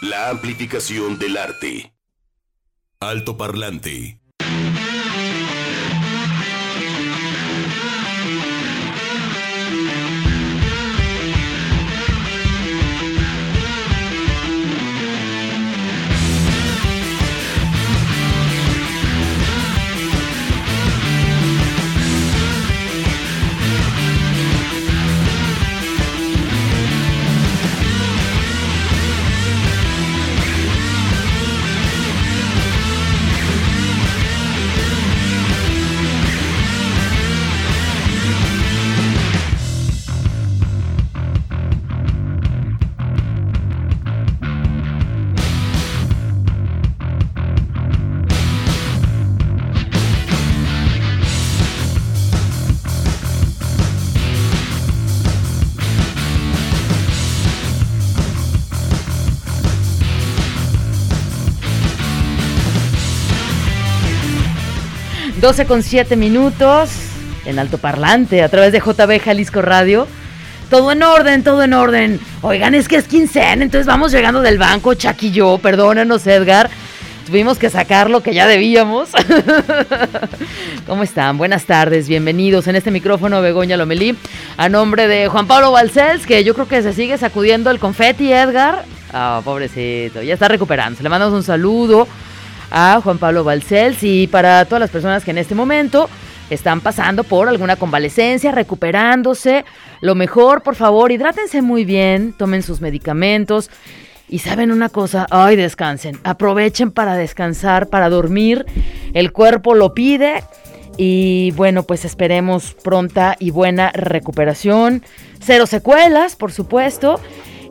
La amplificación del arte. Alto parlante. 12 con 7 minutos en alto parlante a través de JB Jalisco Radio. Todo en orden, todo en orden. Oigan, es que es quincena, entonces vamos llegando del banco, Chuck y yo, perdónanos Edgar. Tuvimos que sacar lo que ya debíamos. ¿Cómo están? Buenas tardes, bienvenidos en este micrófono Begoña Lomelí. A nombre de Juan Pablo Balcells, que yo creo que se sigue sacudiendo el confeti, Edgar. Ah, pobrecito, ya está recuperando. Le mandamos un saludo a Juan Pablo Balcells. Y para todas las personas que en este momento están pasando por alguna convalecencia, recuperándose, lo mejor, por favor, hidrátense muy bien, tomen sus medicamentos. Y saben una cosa, ay, descansen, aprovechen para descansar, para dormir, el cuerpo lo pide. Y bueno, pues esperemos pronta y buena recuperación, cero secuelas, por supuesto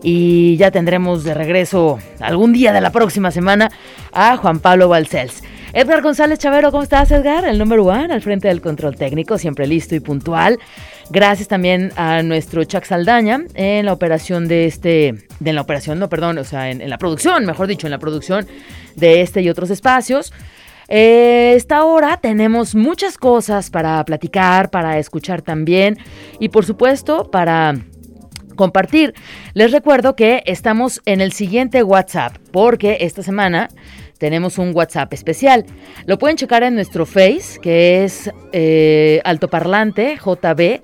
y ya tendremos de regreso algún día de la próxima semana a Juan Pablo Balcells. Edgar González Chavero, ¿cómo estás, Edgar? El número uno al frente del control técnico, siempre listo y puntual. Gracias también a nuestro Chuck Saldaña en la operación de este, de la operación, no, perdón, o sea, en, la producción, mejor dicho, en la producción de este y otros espacios. Eh, esta hora tenemos muchas cosas para platicar, para escuchar también y por supuesto para compartir. Les recuerdo que estamos en el siguiente WhatsApp, porque esta semana tenemos un WhatsApp especial. Lo pueden checar en nuestro Face, que es eh, Altoparlante JB.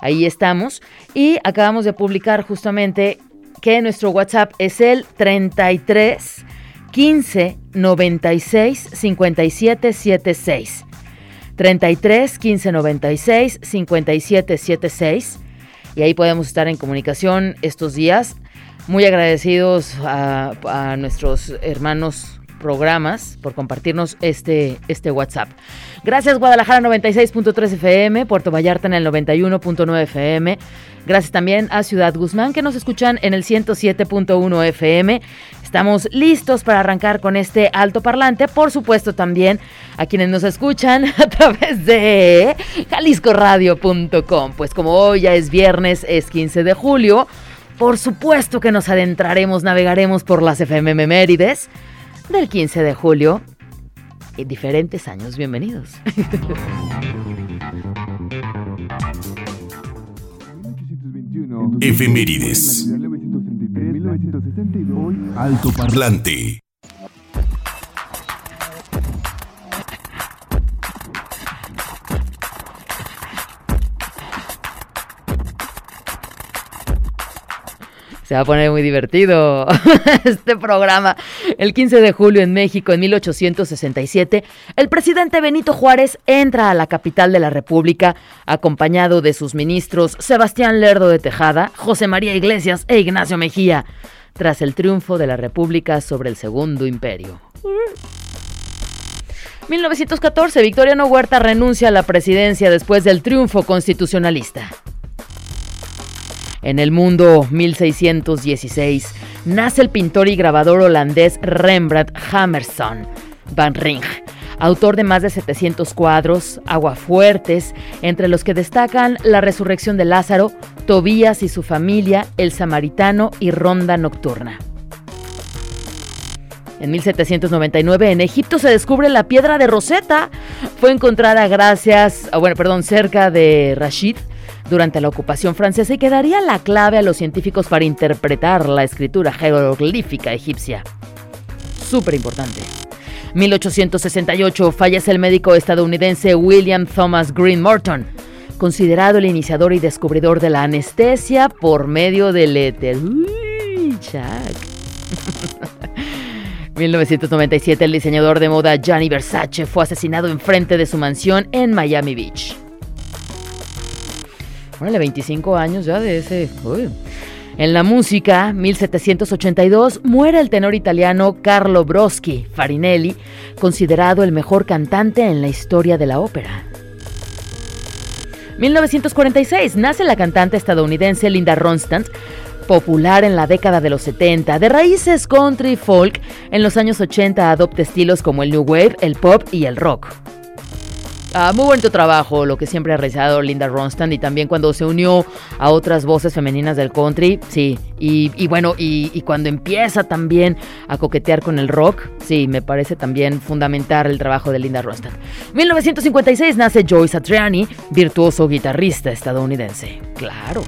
Ahí estamos. Y acabamos de publicar justamente que nuestro WhatsApp es el 33 15 96 57 76. 33 15 96 57 76 y ahí podemos estar en comunicación estos días. Muy agradecidos a, nuestros hermanos programas por compartirnos este, este WhatsApp. Gracias Guadalajara 96.3 FM, Puerto Vallarta en el 91.9 FM. Gracias también a Ciudad Guzmán que nos escuchan en el 107.1 FM. Estamos listos para arrancar con este alto parlante. Por supuesto también a quienes nos escuchan a través de jaliscoradio.com. Pues como hoy ya es viernes, es 15 de julio, por supuesto que nos adentraremos, navegaremos por las FM Mérides del 15 de julio en diferentes años. Bienvenidos. Efemérides. Alto Parlante. Se va a poner muy divertido este programa. El 15 de julio en México, en 1867, el presidente Benito Juárez entra a la capital de la República acompañado de sus ministros Sebastián Lerdo de Tejada, José María Iglesias e Ignacio Mejía, tras el triunfo de la República sobre el Segundo Imperio. 1914, Victoriano Huerta renuncia a la presidencia después del triunfo constitucionalista. En el mundo 1616 nace el pintor y grabador holandés Rembrandt Hammerson van Ring, autor de más de 700 cuadros, aguafuertes, entre los que destacan La resurrección de Lázaro, Tobías y su familia, El Samaritano y Ronda Nocturna. En 1799 en Egipto se descubre la piedra de Rosetta. Fue encontrada gracias, bueno, perdón, cerca de Rashid, durante la ocupación francesa y que daría la clave a los científicos para interpretar la escritura jeroglífica egipcia. Súper importante. 1868 fallece el médico estadounidense William Thomas Green Morton, considerado el iniciador y descubridor de la anestesia por medio del éter. Chuck. 1997 el diseñador de moda Gianni Versace fue asesinado enfrente de su mansión en Miami Beach. Órale, 25 años ya de ese. En la música, 1782, muere el tenor italiano Carlo Broschi Farinelli, considerado el mejor cantante en la historia de la ópera. 1946, nace la cantante estadounidense Linda Ronstadt, popular en la década de los 70, de raíces country folk, en los años 80 adopta estilos como el new wave, el pop y el rock. Ah, muy bonito trabajo, lo que siempre ha realizado Linda Ronstadt y también cuando se unió a otras voces femeninas del country, sí. Y, bueno, y, y cuando empieza también a coquetear con el rock, sí, me parece también fundamental el trabajo de Linda Ronstadt. 1956 nace Joyce Satriani, virtuoso guitarrista estadounidense. Claro.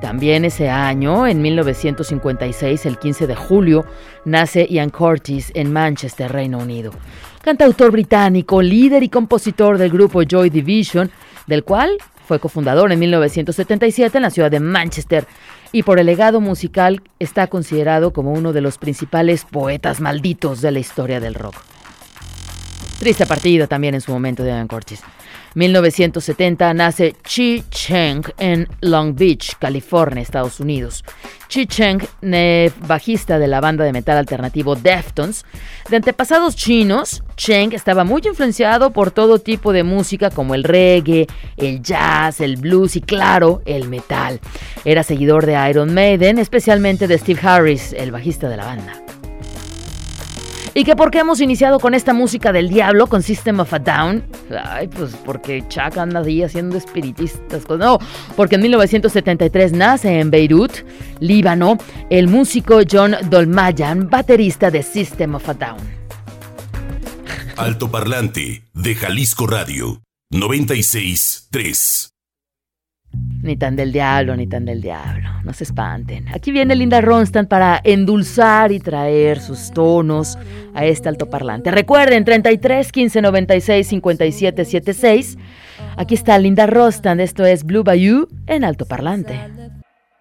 También ese año, en 1956, el 15 de julio, nace Ian Curtis en Manchester, Reino Unido. Cantautor británico, líder y compositor del grupo Joy Division, del cual fue cofundador en 1977 en la ciudad de Manchester y por el legado musical está considerado como uno de los principales poetas malditos de la historia del rock. Triste partida también en su momento de Ian Curtis. 1970 nace Chi Cheng en Long Beach, California, Estados Unidos. Chi Cheng, bajista de la banda de metal alternativo Deftones. De antepasados chinos, Cheng estaba muy influenciado por todo tipo de música como el reggae, el jazz, el blues y claro, el metal. Era seguidor de Iron Maiden, especialmente de Steve Harris, el bajista de la banda. ¿Y que por qué hemos iniciado con esta música del diablo, con System of a Down? Ay, pues porque Chuck anda ahí haciendo espiritistas. No, porque en 1973 nace en Beirut, Líbano, el músico John Dolmayan, baterista de System of a Down. Altoparlante de Jalisco Radio 963. Ni tan del diablo, ni tan del diablo. No se espanten. Aquí viene Linda Ronstadt para endulzar y traer sus tonos a este altoparlante. Recuerden, 33 15 96 57 76. Aquí está Linda Ronstadt. Esto es Blue Bayou en altoparlante.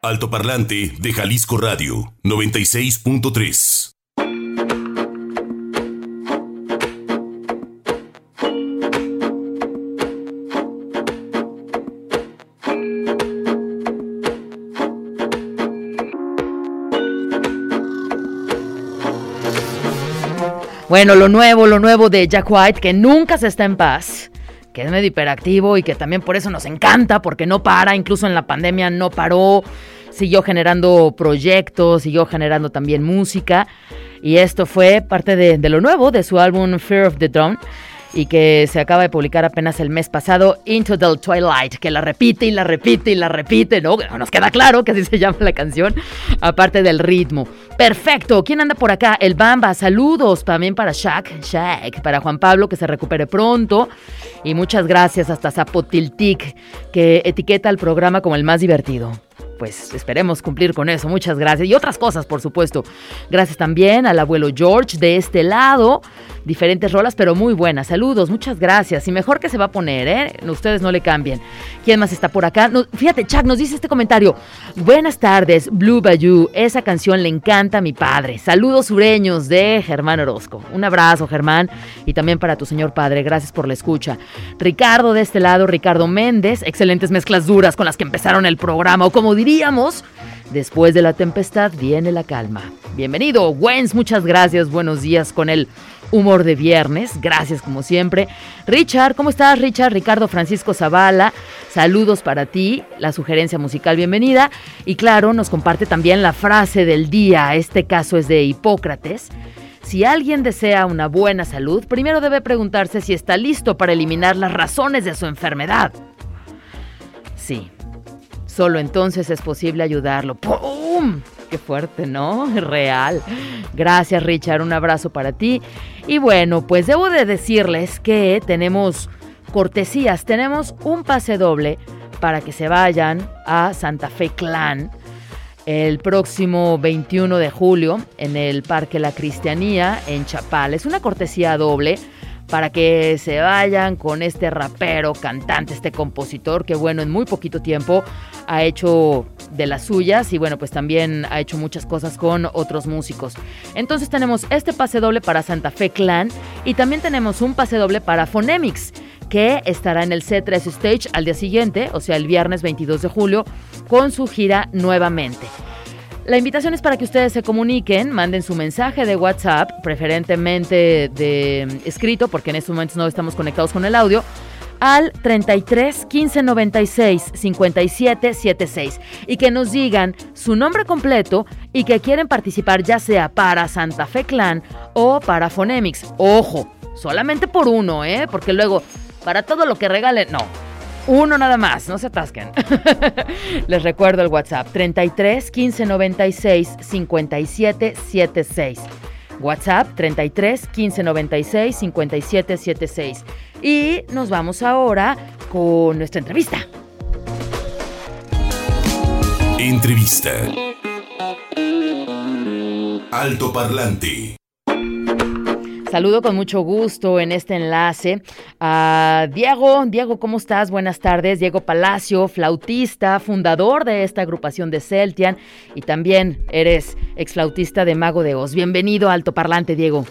Altoparlante de Jalisco Radio 96.3. Bueno, lo nuevo, lo nuevo de Jack White, que nunca se está en paz, que es medio hiperactivo y que también por eso nos encanta, porque no para, incluso en la pandemia no paró, siguió generando proyectos, siguió generando también música. Y esto fue parte de, lo nuevo de su álbum Fear of the Dawn y que se acaba de publicar apenas el mes pasado, Into the Twilight, que la repite y la repite y la repite, ¿no? Nos queda claro que así se llama la canción, aparte del ritmo. Perfecto, ¿quién anda por acá? El Bamba, saludos también para Shaq, Shaq, para Juan Pablo, que se recupere pronto. Y muchas gracias hasta Zapotiltic, que etiqueta el programa como el más divertido pues esperemos cumplir con eso. Muchas gracias. Y otras cosas, por supuesto. Gracias también al abuelo George de este lado. Diferentes rolas, pero muy buenas. Saludos, muchas gracias. Y mejor que se va a poner, ¿eh? Ustedes no le cambien. ¿Quién más está por acá? Fíjate, Chuck nos dice este comentario. Buenas tardes, Blue Bayou. Esa canción le encanta a mi padre. Saludos sureños de Germán Orozco. Un abrazo, Germán. Y también para tu señor padre. Gracias por la escucha. Ricardo de este lado, Ricardo Méndez. Excelentes mezclas duras con las que empezaron el programa. O como diríamos, después de la tempestad viene la calma. Bienvenido, Wens, muchas gracias, buenos días con el humor de viernes, gracias como siempre. Richard, ¿cómo estás Richard? Ricardo Francisco Zavala, saludos para ti, la sugerencia musical, bienvenida. Y claro, nos comparte también la frase del día, este caso es de Hipócrates. Si alguien desea una buena salud, primero debe preguntarse si está listo para eliminar las razones de su enfermedad. Sí, Solo entonces es posible ayudarlo. ¡Pum! Fuerte, ¿no? Real. Gracias, Richard. Un abrazo para ti. Y bueno, pues debo de decirles que tenemos cortesías. Tenemos un pase doble para que se vayan a Santa Fe Clan el próximo 21 de julio en el Parque La Cristianía en Chapal. Es una cortesía doble para que se vayan con este rapero, cantante, este compositor que bueno, en muy poquito tiempo ha hecho de las suyas y bueno, pues también ha hecho muchas cosas con otros músicos. Entonces tenemos este pase doble para Santa Fe Clan y también tenemos un pase doble para Phonemics que estará en el C3 Stage al día siguiente, o sea, el viernes 22 de julio, con su gira nuevamente. La invitación es para que ustedes se comuniquen, manden su mensaje de WhatsApp, preferentemente de escrito, porque en estos momentos no estamos conectados con el audio, al 33 15 96 57 76 y que nos digan su nombre completo y que quieren participar ya sea para Santa Fe Clan o para Phonemics. Ojo, solamente por uno, ¿eh? Porque luego, para todo lo que regalen, no. Uno nada más, no se atasquen. Les recuerdo el WhatsApp 33 15 96 57 76. WhatsApp 33 15 96 57 76. Y nos vamos ahora con nuestra entrevista. Entrevista. Alto Parlante. Saludo con mucho gusto en este enlace a Diego. Diego, ¿cómo estás? Buenas tardes. Diego Palacio, flautista, fundador de esta agrupación de Celtian y también eres exflautista de Mago de Oz. Bienvenido a Alto Parlante, Diego.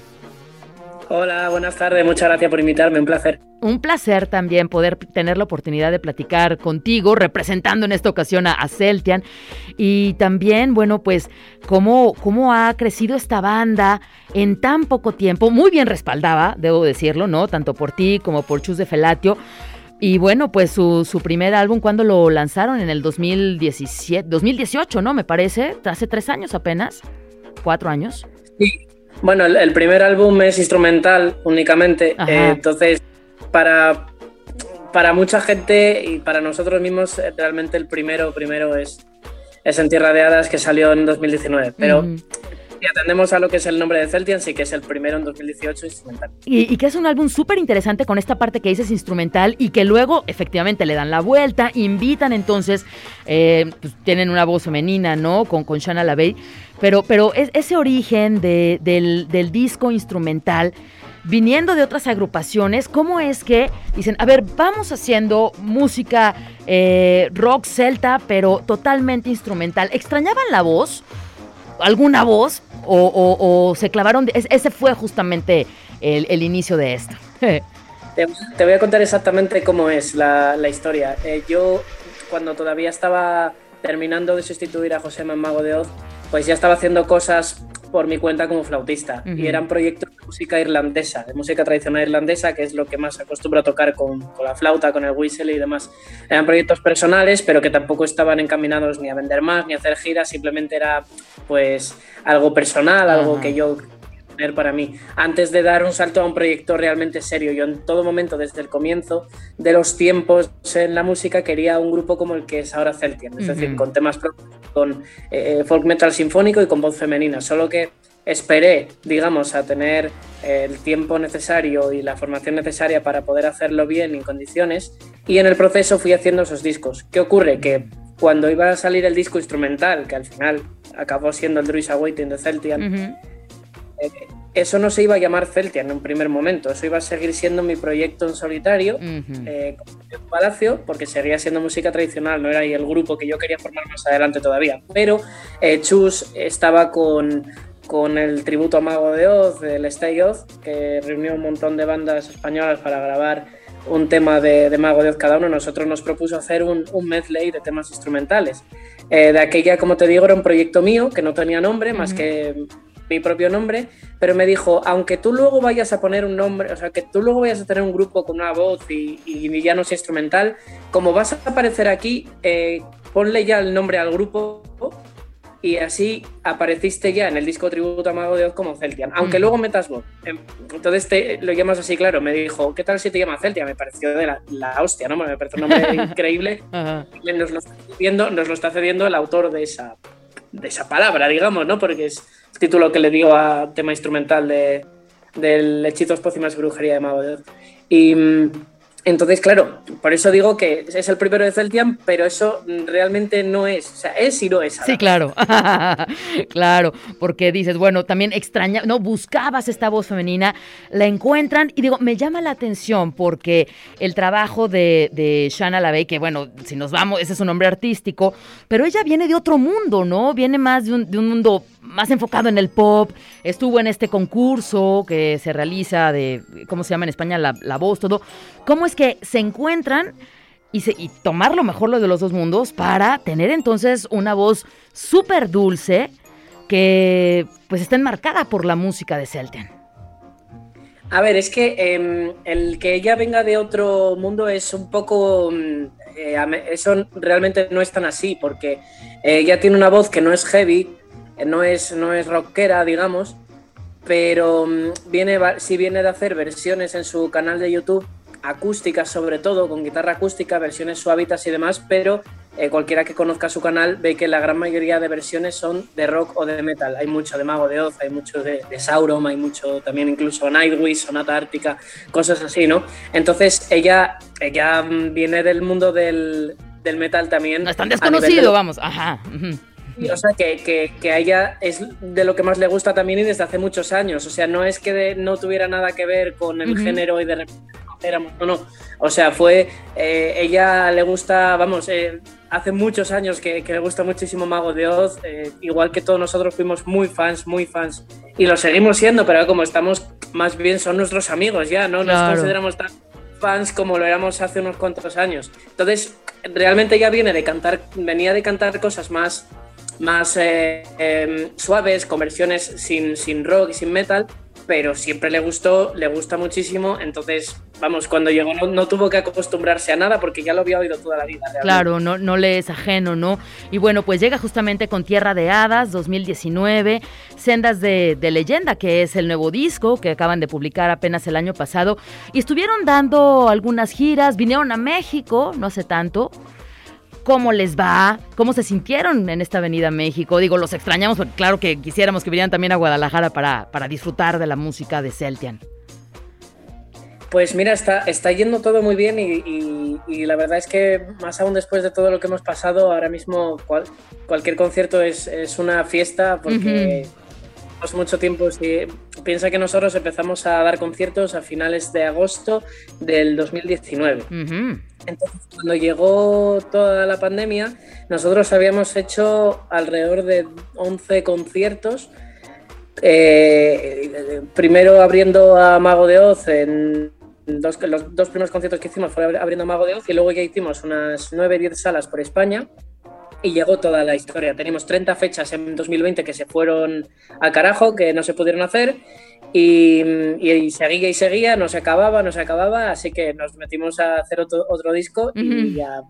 Hola, buenas tardes. Muchas gracias por invitarme. Un placer. Un placer también poder tener la oportunidad de platicar contigo, representando en esta ocasión a, Celtian. Y también, bueno, pues, cómo, cómo ha crecido esta banda en tan poco tiempo. Muy bien respaldada, debo decirlo, ¿no? Tanto por ti como por Chus de Felatio. Y bueno, pues su, su primer álbum, cuando lo lanzaron? En el 2017, 2018, ¿no? Me parece, hace tres años apenas, cuatro años. Sí, bueno, el, primer álbum es instrumental únicamente, eh, entonces para, para mucha gente y para nosotros mismos eh, realmente el primero, primero es, es En Tierra de Hadas que salió en 2019, pero si atendemos a lo que es el nombre de Celtian, sí que es el primero en 2018 instrumental. Y, que es un álbum súper interesante con esta parte que dices instrumental y que luego efectivamente le dan la vuelta, invitan entonces, eh, pues, tienen una voz femenina, ¿no? Con, con Shana LaVey, pero, pero es, ese origen del, disco instrumental viniendo de otras agrupaciones, ¿cómo es que dicen, a ver, vamos haciendo música eh, rock celta, pero totalmente instrumental? ¿Extrañaban la voz? ¿Alguna voz? o, se clavaron. ese fue justamente el, inicio de esto. te, voy a contar exactamente cómo es la, historia. Eh, yo, cuando todavía estaba terminando de sustituir a José Mago de Oz, pues ya estaba haciendo cosas por mi cuenta como flautista. Y eran proyectos de música irlandesa, de música tradicional irlandesa, que es lo que más acostumbro a tocar con, con, la flauta, con el whistle y demás. Eran proyectos personales, pero que tampoco estaban encaminados ni a vender más, ni a hacer giras, simplemente era pues algo personal, algo que yo para mí. Antes de dar un salto a un proyecto realmente serio, yo en todo momento, desde el comienzo de los tiempos en la música, quería un grupo como el que es ahora Celtian, es decir, con temas con eh, folk metal sinfónico y con voz femenina. Solo que esperé, digamos, a tener el tiempo necesario y la formación necesaria para poder hacerlo bien en condiciones y en el proceso fui haciendo esos discos. ¿Qué ocurre? Que cuando iba a salir el disco instrumental, que al final acabó siendo el Druid's Awaiting de Celtian, eh, eso no se iba a llamar Celtian en un primer momento, eso iba a seguir siendo mi proyecto en solitario, uh Palacio, porque seguía siendo música tradicional, no era ahí el grupo que yo quería formar más adelante todavía. Pero eh, Chus estaba con, con el tributo a Mago de Oz, el Stay Oz, que reunió un montón de bandas españolas para grabar un tema de, Mago de Oz cada uno. Nosotros nos propuso hacer un, un medley de temas instrumentales. de aquella, como te digo, era un proyecto mío que no tenía nombre, más que mi propio nombre, pero me dijo, aunque tú luego vayas a poner un nombre, o sea, que tú luego vayas a tener un grupo con una voz y, ya no sea instrumental, como vas a aparecer aquí, eh, ponle ya el nombre al grupo y así apareciste ya en el disco tributo a Mago de Oz como Celtian, aunque luego metas voz. Em, entonces te, lo llamas así, claro. Me dijo, ¿qué tal si te llamas Celtian? Me pareció de la, hostia, ¿no? Me pareció un nombre increíble. Nos lo, está cediendo, nos lo está cediendo el autor de esa, de esa palabra, digamos, ¿no? Porque es título que le digo a tema instrumental de, del Hechizos, Pócimas y Brujería de Mago de Oz. Y, entonces, claro, por eso digo que es el primero de Celtian, pero eso realmente no es. O sea, es y no es. Sí, claro. claro, porque dices, bueno, también extraña, no, buscabas esta voz femenina, la encuentran y digo, me llama la atención porque el trabajo de, de Shana Lavey, que bueno, si nos vamos, ese es un nombre artístico, pero ella viene de otro mundo, ¿no? Viene más de un, de un mundo más enfocado en el pop, estuvo en este concurso que se realiza de, ¿cómo se llama en España? La, la voz, todo. ¿Cómo es que se encuentran y, tomar lo mejor lo de los dos mundos para tener entonces una voz súper dulce que pues está enmarcada por la música de Celtian? A ver, es que eh, el que ella venga de otro mundo es un poco... Eh, eso realmente no es tan así, porque ella tiene una voz que no es heavy, no es, no es rockera, digamos, pero mm, viene, sí viene de hacer versiones en su canal de YouTube, acústicas sobre todo, con guitarra acústica, versiones suavitas y demás, pero eh, cualquiera que conozca su canal ve que la gran mayoría de versiones son de rock o de metal. Hay mucho de Mago de Oz, hay mucho de, de Sauron, hay mucho también incluso Nightwish, Sonata Ártica, cosas así, ¿no? Entonces ella, ella mm, viene del mundo del, del metal también. No es tan desconocido, vamos, ajá. O sea, que, que, a ella es de lo que más le gusta también y desde hace muchos años. O sea, no es que no tuviera nada que ver con el género y de repente éramos, no, no. O sea, fue, eh, ella le gusta, vamos, eh, hace muchos años que, que, le gusta muchísimo Mago de Oz, eh, igual que todos nosotros fuimos muy fans, muy fans. Y lo seguimos siendo, pero como estamos, más bien son nuestros amigos ya, ¿no? Nos consideramos tan fans como lo éramos hace unos cuantos años. Entonces, realmente ella viene de cantar, venía de cantar cosas más más eh, eh, suaves, con versiones sin, sin rock y sin metal, pero siempre le gustó, le gusta muchísimo, entonces, vamos, cuando llegó no, tuvo que acostumbrarse a nada porque ya lo había oído toda la vida. Claro, no, no le es ajeno, ¿no? Y bueno, pues llega justamente con Tierra de Hadas 2019, Sendas de, de Leyenda, que es el nuevo disco que acaban de publicar apenas el año pasado, y estuvieron dando algunas giras, vinieron a México, no hace tanto, cómo les va, cómo se sintieron en esta avenida México. Digo, los extrañamos, porque claro que quisiéramos que vinieran también a Guadalajara para, para disfrutar de la música de Celtian. Pues mira, está, está yendo todo muy bien y, y, la verdad es que más aún después de todo lo que hemos pasado, ahora mismo cual, cualquier concierto es, es, una fiesta porque... Uh -huh mucho tiempo. Si piensa que nosotros empezamos a dar conciertos a finales de agosto del 2019. Uh -huh. Entonces, cuando llegó toda la pandemia, nosotros habíamos hecho alrededor de 11 conciertos. Eh, primero abriendo a Mago de Oz en los dos primeros conciertos que hicimos fue abriendo a Mago de Oz y luego ya hicimos unas 9-10 salas por España y llegó toda la historia. Tenemos 30 fechas en 2020 que se fueron al carajo, que no se pudieron hacer, y, y, seguía y seguía, no se acababa, no se acababa, así que nos metimos a hacer otro, otro disco uh -huh. y ya,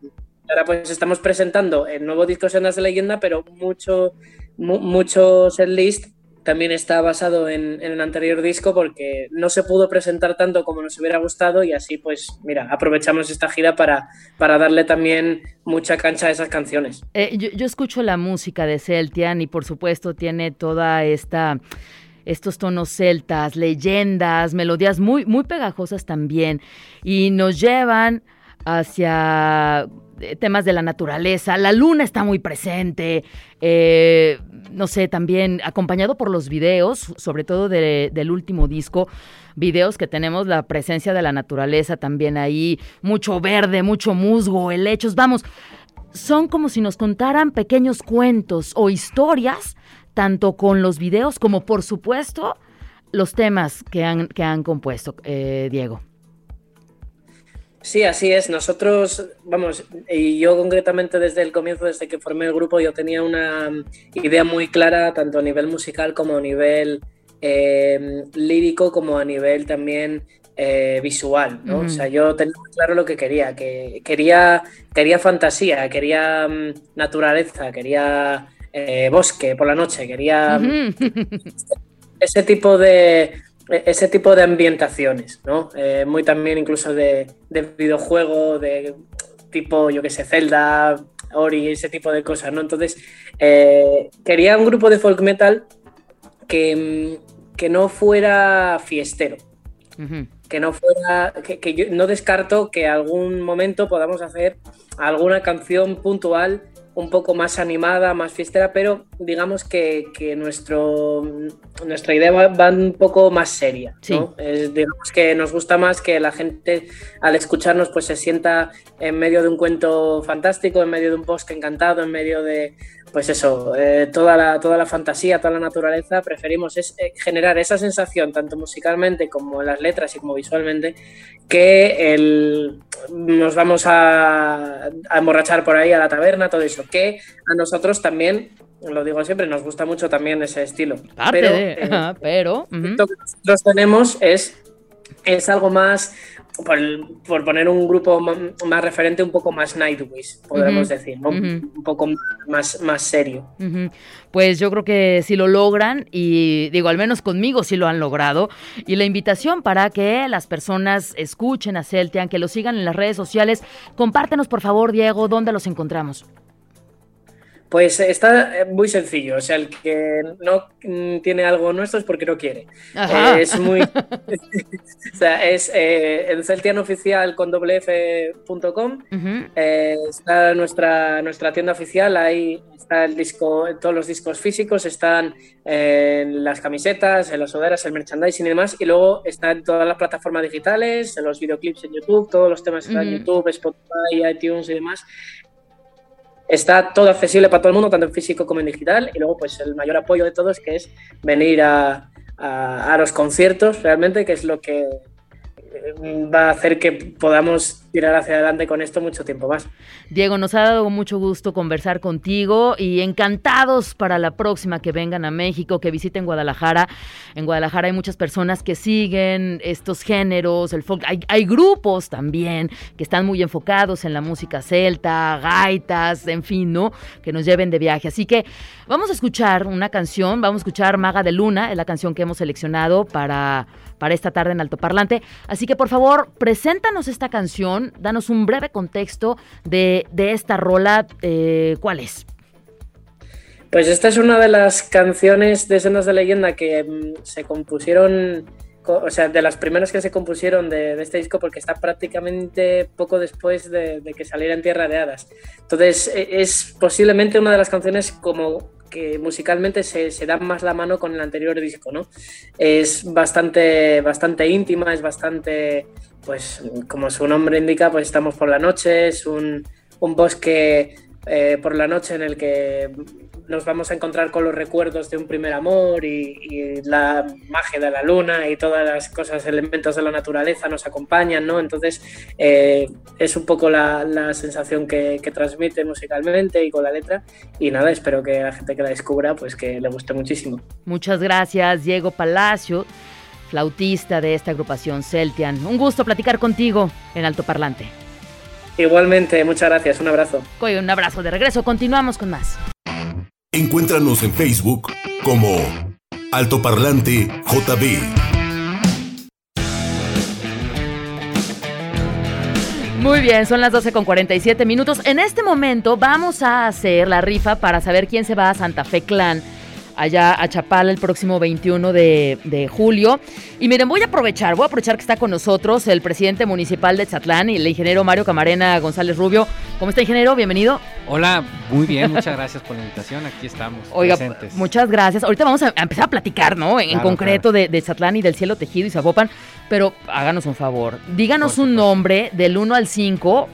ahora pues estamos presentando el nuevo disco Sendas de Leyenda, pero mucho, mu mucho setlist también está basado en, en, el anterior disco porque no se pudo presentar tanto como nos hubiera gustado y así pues mira, aprovechamos esta gira para, para darle también mucha cancha a esas canciones. Eh, yo, yo, escucho la música de Celtian y por supuesto tiene toda esta estos tonos celtas, leyendas, melodías muy, muy pegajosas también y nos llevan hacia temas de la naturaleza, la luna está muy presente, eh, no sé, también acompañado por los videos, sobre todo de, del último disco, videos que tenemos la presencia de la naturaleza también ahí, mucho verde, mucho musgo, helechos, vamos, son como si nos contaran pequeños cuentos o historias, tanto con los videos como por supuesto los temas que han, que han compuesto, eh, Diego. Sí, así es. Nosotros, vamos, y yo concretamente desde el comienzo, desde que formé el grupo, yo tenía una idea muy clara, tanto a nivel musical como a nivel eh, lírico, como a nivel también eh, visual, ¿no? Mm. O sea, yo tenía muy claro lo que quería, que quería, quería fantasía, quería um, naturaleza, quería eh, bosque por la noche, quería mm ese tipo de, ese tipo de ambientaciones, ¿no? Eh, muy también incluso de, de, videojuego, de tipo, yo que sé, Zelda, Ori, ese tipo de cosas, ¿no? Entonces, eh, quería un grupo de folk metal que, que no fuera fiestero. Uh -huh. que no fuera, que, yo no descarto que algún momento podamos hacer alguna canción puntual un poco más animada, más fiestera, pero digamos que, nuestro, nuestra idea va, un poco más seria. digamos que nos gusta más que la gente al escucharnos pues se sienta en medio de un cuento fantástico, en medio de un bosque encantado, en medio de, pues eso, eh, toda, la, toda la fantasía, toda la naturaleza, preferimos es, eh, generar esa sensación, tanto musicalmente como en las letras y como visualmente, que el, nos vamos a, emborrachar por ahí a la taberna, todo eso, que a nosotros también lo digo siempre, nos gusta mucho también ese estilo. pero, eh, pero lo que nosotros tenemos es, es algo más por, poner un grupo más, referente, un poco más Nightwish, podemos decir, un poco más, más serio. Pues yo creo que si lo logran, y digo, al menos conmigo sí lo han logrado, y la invitación para que las personas escuchen a Celtian, que lo sigan en las redes sociales, compártenos por favor, Diego, ¿dónde los encontramos? Pues está eh, muy sencillo, o sea, el que no mm, tiene algo nuestro es porque no quiere. Eh, es muy... o sea, es eh, oficial con wf.com, está nuestra, nuestra tienda oficial, ahí está el disco, todos los discos físicos, están en las camisetas, en las sudaderas, el merchandising y demás, y luego está en todas las plataformas digitales, en los videoclips en YouTube, todos los temas están en YouTube, Spotify, iTunes y demás. Está todo accesible para todo el mundo, tanto en físico como en digital. Y luego, pues el mayor apoyo de todos, que es venir a, a los conciertos realmente, que es lo que va a hacer que podamos tirar hacia adelante con esto mucho tiempo más. Diego, nos ha dado mucho gusto conversar contigo y encantados para la próxima que vengan a México, que visiten Guadalajara. En Guadalajara hay muchas personas que siguen estos géneros, el folk. Hay, hay grupos también que están muy enfocados en la música celta, gaitas, en fin, ¿no? Que nos lleven de viaje. Así que vamos a escuchar una canción, vamos a escuchar Maga de Luna, es la canción que hemos seleccionado para para esta tarde en Altoparlante. Así que por favor, preséntanos esta canción, danos un breve contexto de, esta rola. Eh, ¿Cuál es? Pues esta es una de las canciones de Sendas de Leyenda que mm, se compusieron, o sea, de las primeras que se compusieron de, este disco porque está prácticamente poco después de, de, que saliera en Tierra de Hadas. Entonces e, es posiblemente una de las canciones como que musicalmente se, se, da más la mano con el anterior disco, ¿no? Es bastante, bastante íntima, es bastante, pues como su nombre indica, pues estamos por la noche, es un, un bosque eh, por la noche en el que nos vamos a encontrar con los recuerdos de un primer amor y, la magia de la luna y todas las cosas, elementos de la naturaleza nos acompañan, ¿no? Entonces eh, es un poco la, sensación que, transmite musicalmente y con la letra y nada, espero que la gente que la descubra pues que le guste muchísimo. Muchas gracias Diego Palacio, flautista de esta agrupación Celtian. Un gusto platicar contigo en Alto Parlante. Igualmente, muchas gracias, un abrazo. un abrazo de regreso, continuamos con más. Encuéntranos en Facebook como Altoparlante JB. Muy bien, son las 12 con 47 minutos. En este momento vamos a hacer la rifa para saber quién se va a Santa Fe Clan allá a Chapala el próximo 21 de, julio. Y miren, voy a aprovechar, voy a aprovechar que está con nosotros el presidente municipal de Chatlán y el ingeniero Mario Camarena González Rubio. ¿Cómo está, ingeniero? Bienvenido. Hola, muy bien, muchas gracias por la invitación. Aquí estamos. Oiga, muchas gracias. Ahorita vamos a empezar a platicar, ¿no? En, concreto de, de Chatlán y del cielo tejido y Zapopan. Pero háganos un favor, díganos un nombre del 1 al 5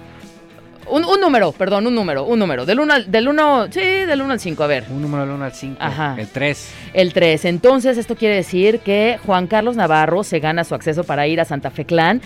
un, número, perdón, un número, un número. Del 1 al, del uno, sí, del 1 al 5, a ver. Un número del 1 al 5. Ajá. El 3. El 3. Entonces, esto quiere decir que Juan Carlos Navarro se gana su acceso para ir a Santa Fe Clan.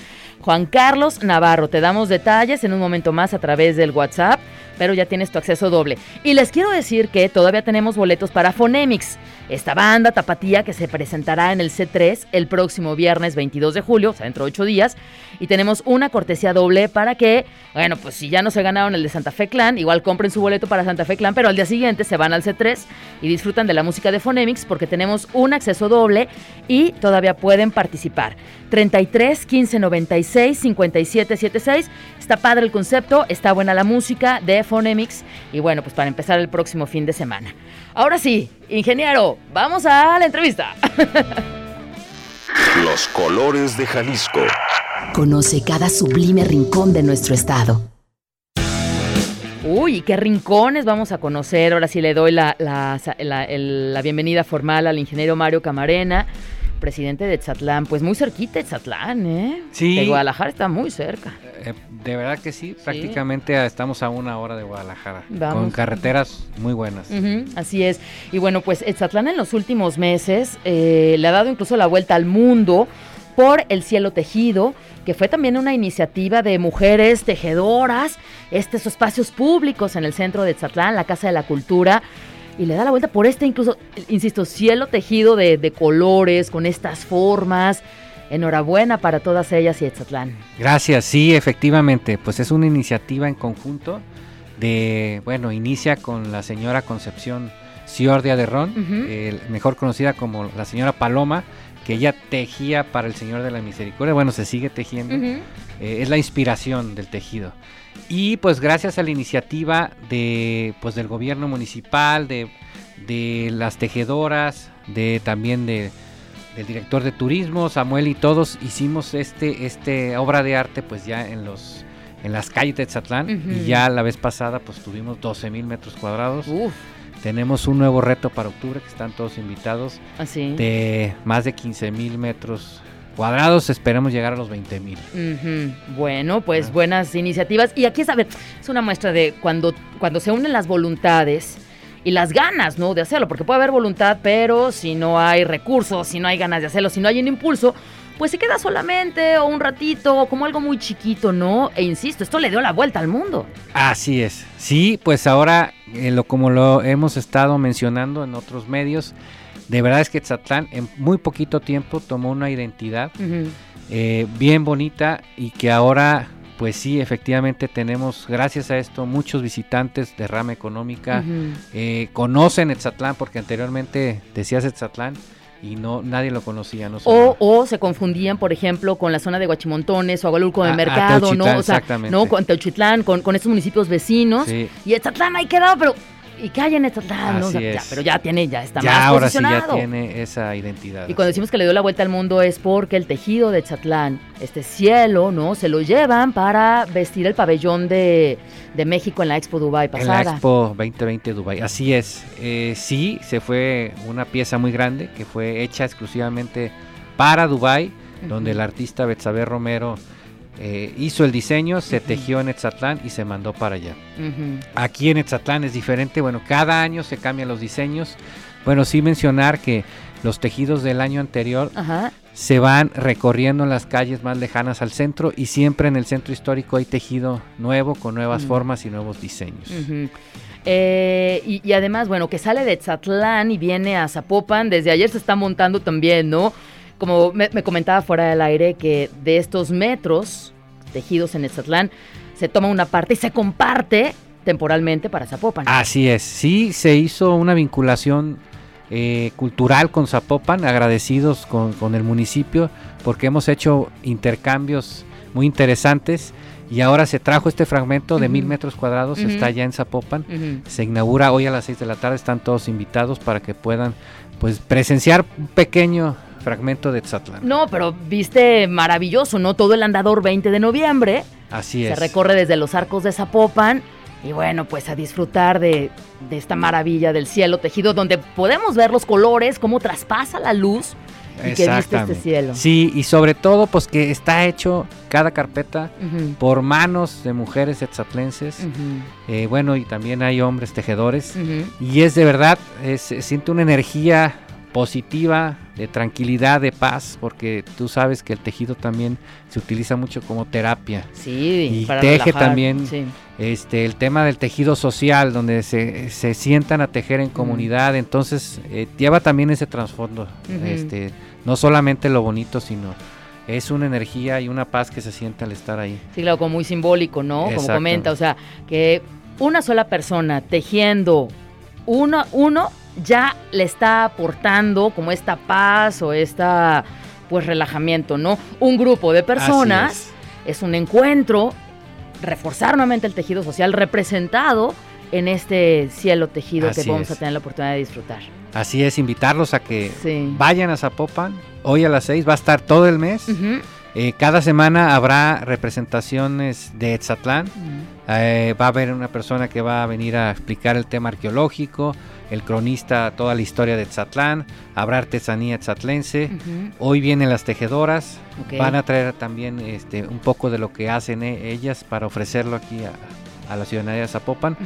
Juan Carlos Navarro, te damos detalles en un momento más a través del WhatsApp, pero ya tienes tu acceso doble. Y les quiero decir que todavía tenemos boletos para Phonemics esta banda tapatía que se presentará en el C3 el próximo viernes 22 de julio, o sea, dentro de ocho días. Y tenemos una cortesía doble para que, bueno, pues si ya no se ganaron el de Santa Fe Clan, igual compren su boleto para Santa Fe Clan, pero al día siguiente se van al C3 y disfrutan de la música de Phonemics porque tenemos un acceso doble y todavía pueden participar. 33 15 96 57 76. Está padre el concepto, está buena la música de Phonemics y bueno, pues para empezar el próximo fin de semana. Ahora sí, ingeniero, vamos a la entrevista. Los colores de Jalisco. Conoce cada sublime rincón de nuestro estado. Uy, qué rincones vamos a conocer. Ahora sí le doy la, la, la, la bienvenida formal al ingeniero Mario Camarena presidente de Tzatlán, pues muy cerquita de Tzatlán, ¿eh? Sí. De Guadalajara está muy cerca. Eh, de verdad que sí, prácticamente estamos a una hora de Guadalajara, con carreteras muy buenas. así es. Y bueno, pues Tzatlán en los últimos meses eh, le ha dado incluso la vuelta al mundo por el cielo tejido, que fue también una iniciativa de mujeres tejedoras, estos espacios públicos en el centro de Tzatlán, la Casa de la Cultura y le da la vuelta por este incluso, insisto, cielo tejido de, colores, con estas formas. Enhorabuena para todas ellas y Etzatlán. Gracias, sí, efectivamente, pues es una iniciativa en conjunto de, bueno, inicia con la señora Concepción Ciordia de Ron, mejor conocida como la señora Paloma, que ella tejía para el Señor de la Misericordia, bueno, se sigue tejiendo, eh, es la inspiración del tejido. Y pues gracias a la iniciativa de, pues, del gobierno municipal, de, las tejedoras, de también de, del director de turismo, Samuel y todos, hicimos este, este obra de arte pues ya en los en las calles de Tzatlán y ya la vez pasada pues tuvimos 12 mil metros cuadrados. Tenemos un nuevo reto para octubre que están todos invitados. ¿Ah, de más de 15 mil metros cuadrados, esperemos llegar a los 20 mil. Bueno, pues buenas iniciativas. Y aquí es, a ver, es una muestra de cuando, cuando se unen las voluntades y las ganas, ¿no? De hacerlo, porque puede haber voluntad, pero si no hay recursos, si no hay ganas de hacerlo, si no hay un impulso, pues se queda solamente o un ratito o como algo muy chiquito, ¿no? E insisto, esto le dio la vuelta al mundo. Así es. Sí, pues ahora, eh, lo, como lo hemos estado mencionando en otros medios, de verdad es que Tzatlán en muy poquito tiempo tomó una identidad eh, bien bonita y que ahora pues sí, efectivamente tenemos, gracias a esto, muchos visitantes de rama económica, eh, conocen Etzatlán, porque anteriormente decías Etzatlán y no nadie lo conocía. No o, o, se confundían, por ejemplo, con la zona de Guachimontones o Agualulco de Mercado, ¿no? O sea, ¿no? Con Teuchitlán, con, con estos municipios vecinos. Y Etzatlán ahí quedado, pero y que hay en ¿no? pero ya tiene, ya está ya más ahora sí ya tiene esa identidad. Y cuando decimos que le dio la vuelta al mundo es porque el tejido de Etzatlán, este cielo, ¿no? Se lo llevan para vestir el pabellón de, México en la Expo Dubai pasada. En la Expo 2020 Dubai, así es. Eh, sí, se fue una pieza muy grande que fue hecha exclusivamente para Dubai, donde el artista Betsabe Romero eh, hizo el diseño, se tejió en Etzatlán y se mandó para allá. Aquí en Etzatlán es diferente, bueno, cada año se cambian los diseños. Bueno, sí mencionar que los tejidos del año anterior se van recorriendo en las calles más lejanas al centro y siempre en el centro histórico hay tejido nuevo con nuevas formas y nuevos diseños. Eh, y, además, bueno, que sale de Etzatlán y viene a Zapopan, desde ayer se está montando también, ¿no? Como me, comentaba fuera del aire, que de estos metros tejidos en Etzatlán se toma una parte y se comparte temporalmente para Zapopan. Así es, sí se hizo una vinculación eh, cultural con Zapopan, agradecidos con, el municipio porque hemos hecho intercambios muy interesantes y ahora se trajo este fragmento de mil metros cuadrados, está ya en Zapopan, se inaugura hoy a las seis de la tarde, están todos invitados para que puedan pues presenciar un pequeño fragmento de Tzatlán. No, pero viste maravilloso, ¿no? Todo el andador 20 de noviembre. Así es. Se recorre desde los arcos de Zapopan y bueno, pues a disfrutar de, esta maravilla del cielo tejido donde podemos ver los colores, cómo traspasa la luz y que viste este cielo. Sí, y sobre todo pues que está hecho cada carpeta por manos de mujeres etzatlenses. Eh, bueno, y también hay hombres tejedores. Y es de verdad, se siente una energía positiva, de tranquilidad, de paz, porque tú sabes que el tejido también se utiliza mucho como terapia. Sí, y teje también este el tema del tejido social, donde se, se sientan a tejer en comunidad, entonces eh, lleva también ese trasfondo, este, no solamente lo bonito, sino es una energía y una paz que se siente al estar ahí. Sí, claro, como muy simbólico, ¿no? Como comenta, o sea, que una sola persona tejiendo uno, uno ya le está aportando como esta paz o esta pues relajamiento, ¿no? Un grupo de personas es. un encuentro, reforzar nuevamente el tejido social representado en este cielo tejido Así que vamos es. a tener la oportunidad de disfrutar. Así es, invitarlos a que Sí. vayan a Zapopan. Hoy a las 6 va a estar todo el mes. Eh, cada semana habrá representaciones de Etzatlán. Eh, va a haber una persona que va a venir a explicar el tema arqueológico, el cronista toda la historia de Etzatlán, habrá artesanía etzatlense. Ujú. Hoy vienen las tejedoras, van a traer también este, un poco de lo que hacen eh, ellas para ofrecerlo aquí a, a la ciudadanía de Zapopan.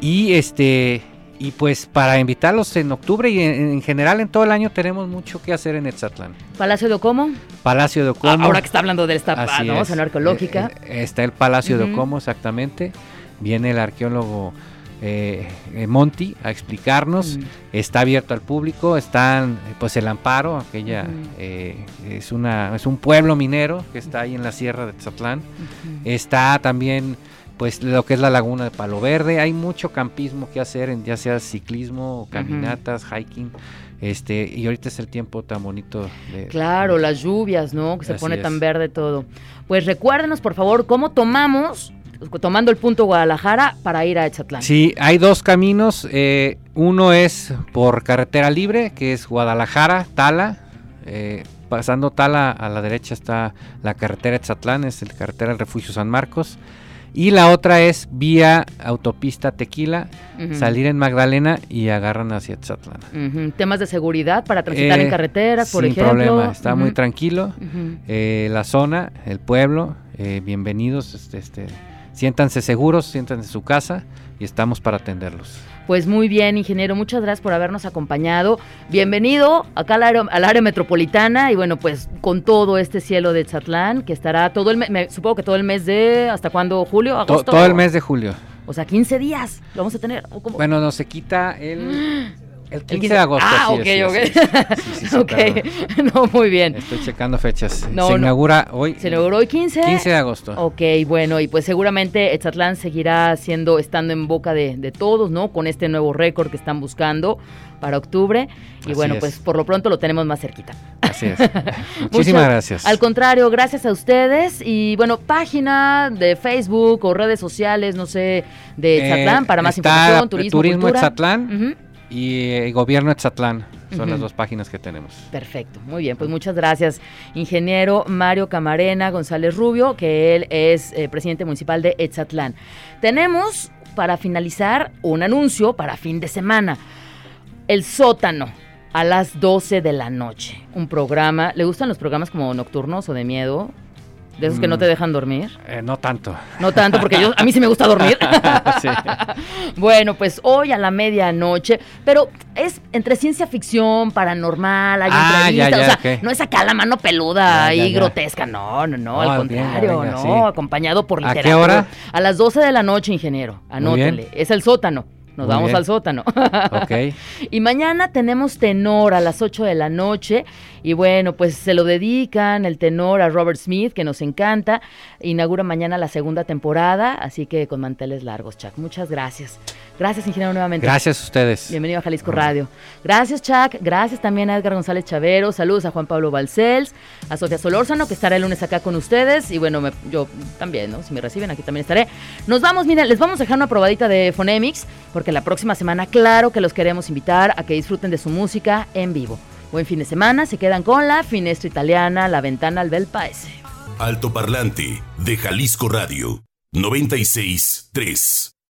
Y este y pues para invitarlos en octubre y en, en general en todo el año tenemos mucho que hacer en Etzatlán. Palacio de Ocomo. Palacio de Ocomo. Ah, Ahora que está hablando de esta ¿no? es. zona arqueológica. Eh, eh, está el Palacio de. Ocomo, exactamente. Viene el arqueólogo eh, eh, Monti a explicarnos. Está abierto al público. Están, pues, el Amparo, aquella eh, es una es un pueblo minero que está ahí en la sierra de Tzatlán. Está también, pues, lo que es la laguna de Palo Verde. Hay mucho campismo que hacer, en, ya sea ciclismo, caminatas, hiking. Este, y ahorita es el tiempo tan bonito de, Claro, las lluvias, ¿no? Que se Así pone es. tan verde todo. Pues recuérdenos, por favor, cómo tomamos, tomando el punto Guadalajara para ir a Etzatlán. Sí, hay dos caminos. eh, uno es por carretera libre, que es Guadalajara, Tala. eh, pasando Tala a la derecha está la carretera Etzatlán, es la carretera del Refugio San Marcos. Y la otra es vía autopista Tequila, salir en Magdalena y agarran hacia Etzatlán. Ujú. Temas de seguridad para transitar Eh, en carreteras, por sin ejemplo. problema, está muy tranquilo. Eh, la zona, el pueblo, eh, bienvenidos, este, este, siéntanse seguros, siéntanse en su casa y estamos para atenderlos. Pues muy bien, ingeniero, muchas gracias por habernos acompañado. Bienvenido acá al área, al área metropolitana y bueno, pues con todo este cielo de Etzatlán que estará todo el mes, supongo que todo el mes de, ¿hasta cuándo? ¿Julio? To- ¿Agosto? todo el mes de julio. O sea, 15 días lo vamos a tener. ¿o cómo? Bueno, no se quita el, el 15, El 15 de agosto. Ah, ok, ok. no, muy bien. Estoy checando fechas. No, se no. inaugura hoy. Se logró hoy 15. 15 de agosto. Ok, bueno, y pues seguramente Etzatlán seguirá siendo, estando en boca de, de todos, ¿no? Con este nuevo récord que están buscando para octubre. Y Así bueno, es. pues por lo pronto lo tenemos más cerquita. Así es. Muchísimas gracias. Al contrario, gracias a ustedes. Y bueno, página de Facebook o redes sociales, no sé, de Eh, Etzatlán para más información, turismo, Turismo cultura. Etzatlán. Y eh, Gobierno Etzatlán. Son las dos páginas que tenemos. Perfecto, muy bien, pues muchas gracias, ingeniero Mario Camarena González Rubio, que él es eh, presidente municipal de Etzatlán. Tenemos para finalizar un anuncio para fin de semana. El sótano a las 12 de la noche. Un programa, ¿le gustan los programas como nocturnos o de miedo? De esos que no Mm. te dejan dormir. Eh, no tanto. No tanto, porque yo, a mí sí me gusta dormir. Sí. Bueno, pues hoy a la medianoche, pero es entre ciencia ficción, paranormal, hay Ah, entrevistas, ya, ya, o sea, no es acá la mano peluda Ya, ya. grotesca, no, no, no, al contrario, venga, no, sí. acompañado por ¿A qué literatura. hora? A las 12 de la noche, ingeniero, anótele, es el sótano. Nos Muy vamos bien. al sótano. Ok. Y mañana tenemos tenor a las 8 de la noche. Y bueno, pues se lo dedican el tenor a Robert Smith, que nos encanta. Inaugura mañana la segunda temporada, así que con manteles largos, Chuck. Muchas gracias. Gracias, ingeniero, nuevamente. Gracias a ustedes. Bienvenido a Jalisco Radio. Gracias, Chuck. Gracias también a Edgar González Chavero. Saludos a Juan Pablo Balcells, a Sofía Solórzano, que estará el lunes acá con ustedes. Y bueno, me- yo también, ¿no? Si me reciben, aquí también estaré. Nos vamos, miren, les vamos a dejar una probadita de Phonemics, porque la próxima semana, claro que los queremos invitar a que disfruten de su música en vivo. Buen fin de semana. Se quedan con la Finestra Italiana, la ventana al Bel Paese. Altoparlante de Jalisco Radio 96.3.